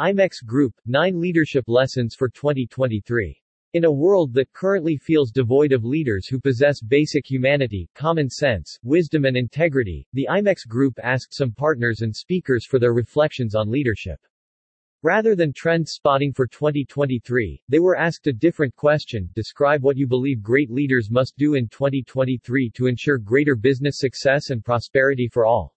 IMEX Group, 9 Leadership Lessons for 2023. In a world that currently feels devoid of leaders who possess basic humanity, common sense, wisdom and integrity, the IMEX Group asked some partners and speakers for their reflections on leadership. Rather than trend spotting for 2023, they were asked a different question, describe what you believe great leaders must do in 2023 to ensure greater business success and prosperity for all.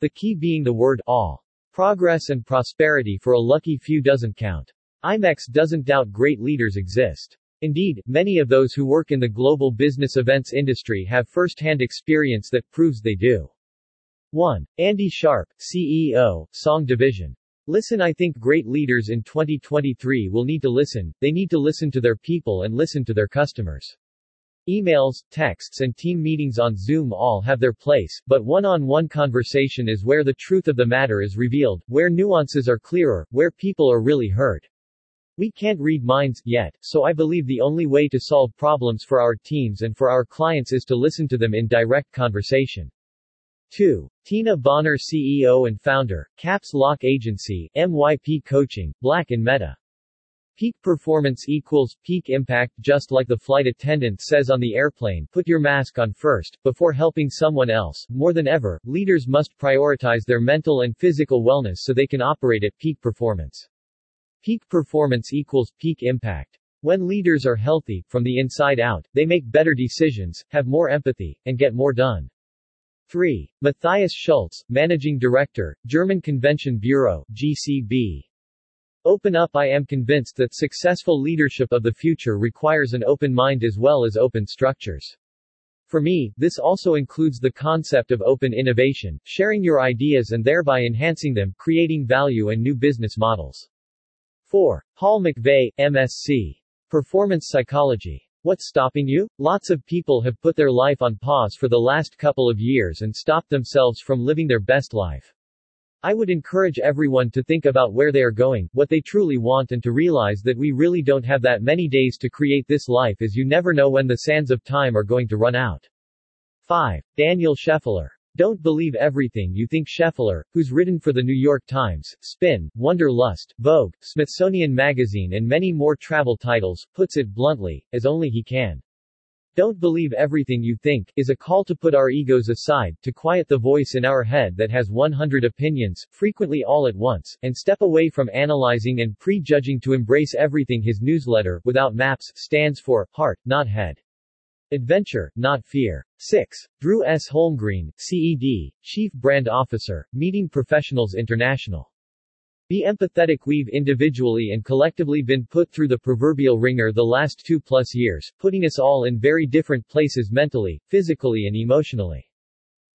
The key being the word all. Progress and prosperity for a lucky few doesn't count. IMEX doesn't doubt great leaders exist. Indeed, many of those who work in the global business events industry have first-hand experience that proves they do. 1. Andy Sharp, CEO, Song Division. Listen I think great leaders in 2023 will need to listen, they need to listen to their people and listen to their customers. Emails, texts and team meetings on Zoom all have their place, but one-on-one conversation is where the truth of the matter is revealed, where nuances are clearer, where people are really heard. We can't read minds, yet, so I believe the only way to solve problems for our teams and for our clients is to listen to them in direct conversation. 2. Tina Bonner CEO and founder, Caps Lock Agency, MYP Coaching, Black and Meta. Peak performance equals peak impact just like the flight attendant says on the airplane, put your mask on first, before helping someone else. More than ever, leaders must prioritize their mental and physical wellness so they can operate at peak performance. Peak performance equals peak impact. When leaders are healthy, from the inside out, they make better decisions, have more empathy, and get more done. 3. Matthias Schultze, Managing Director, German Convention Bureau, GCB. Open up I am convinced that successful leadership of the future requires an open mind as well as open structures. For me, this also includes the concept of open innovation, sharing your ideas and thereby enhancing them, creating value and new business models. 4. Paul McVeigh, MSc. Performance Psychology. What's stopping you? Lots of people have put their life on pause for the last couple of years and stopped themselves from living their best life. I would encourage everyone to think about where they are going, what they truly want and to realize that we really don't have that many days to create this life as you never know when the sands of time are going to run out. 5. Daniel Scheffler. Don't believe everything you think Scheffler, who's written for the New York Times, Spin, Wanderlust, Vogue, Smithsonian Magazine and many more travel titles, puts it bluntly, as only he can. Don't believe everything you think, is a call to put our egos aside, to quiet the voice in our head that has 100 opinions, frequently all at once, and step away from analyzing and prejudging to embrace everything his newsletter, without maps, stands for, heart, not head. Adventure, not fear. 6. Drew S. Holmgreen, CED, Chief Brand Officer, Meeting Professionals International. Be empathetic We've individually and collectively been put through the proverbial ringer the last two plus years, putting us all in very different places mentally, physically and emotionally.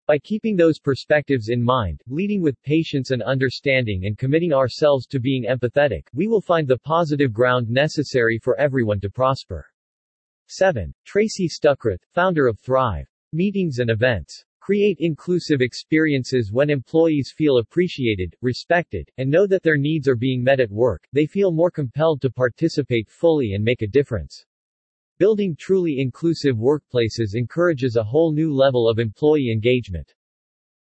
By keeping those perspectives in mind, leading with patience and understanding and committing ourselves to being empathetic, we will find the positive ground necessary for everyone to prosper. 7. Tracy Stuckrath, founder of Thrive. Meetings and events. Create inclusive experiences when employees feel appreciated, respected, and know that their needs are being met at work, they feel more compelled to participate fully and make a difference. Building truly inclusive workplaces encourages a whole new level of employee engagement.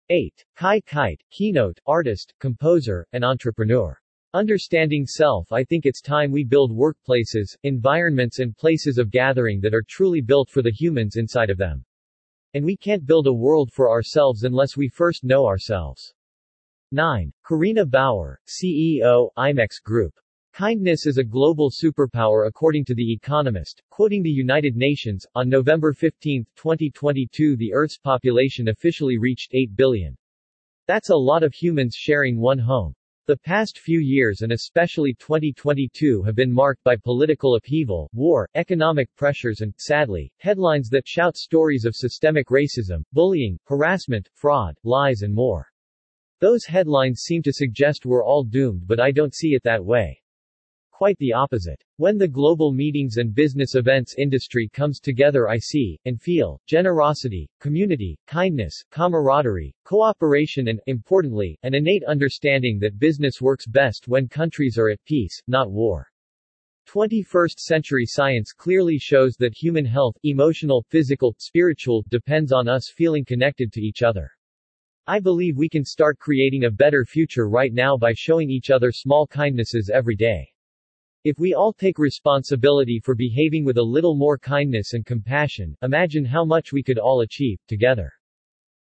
8. Kai Kight, keynote, artist, composer, and entrepreneur. Understanding self I think it's time we build workplaces, environments and places of gathering that are truly built for the humans inside of them. And we can't build a world for ourselves unless we first know ourselves. 9. Carina Bauer, CEO, IMEX Group. Kindness is a global superpower according to The Economist, quoting the United Nations, on November 15, 2022 the Earth's population officially reached 8 billion. That's a lot of humans sharing one home. The past few years and especially 2022 have been marked by political upheaval, war, economic pressures and, sadly, headlines that shout stories of systemic racism, bullying, harassment, fraud, lies and more. Those headlines seem to suggest we're all doomed but I don't see it that way. Quite the opposite. When the global meetings and business events industry comes together I see, and feel, generosity, community, kindness, camaraderie, cooperation and, importantly, an innate understanding that business works best when countries are at peace, not war. 21st century science clearly shows that human health, emotional, physical, spiritual, depends on us feeling connected to each other. I believe we can start creating a better future right now by showing each other small kindnesses every day. If we all take responsibility for behaving with a little more kindness and compassion, imagine how much we could all achieve, together.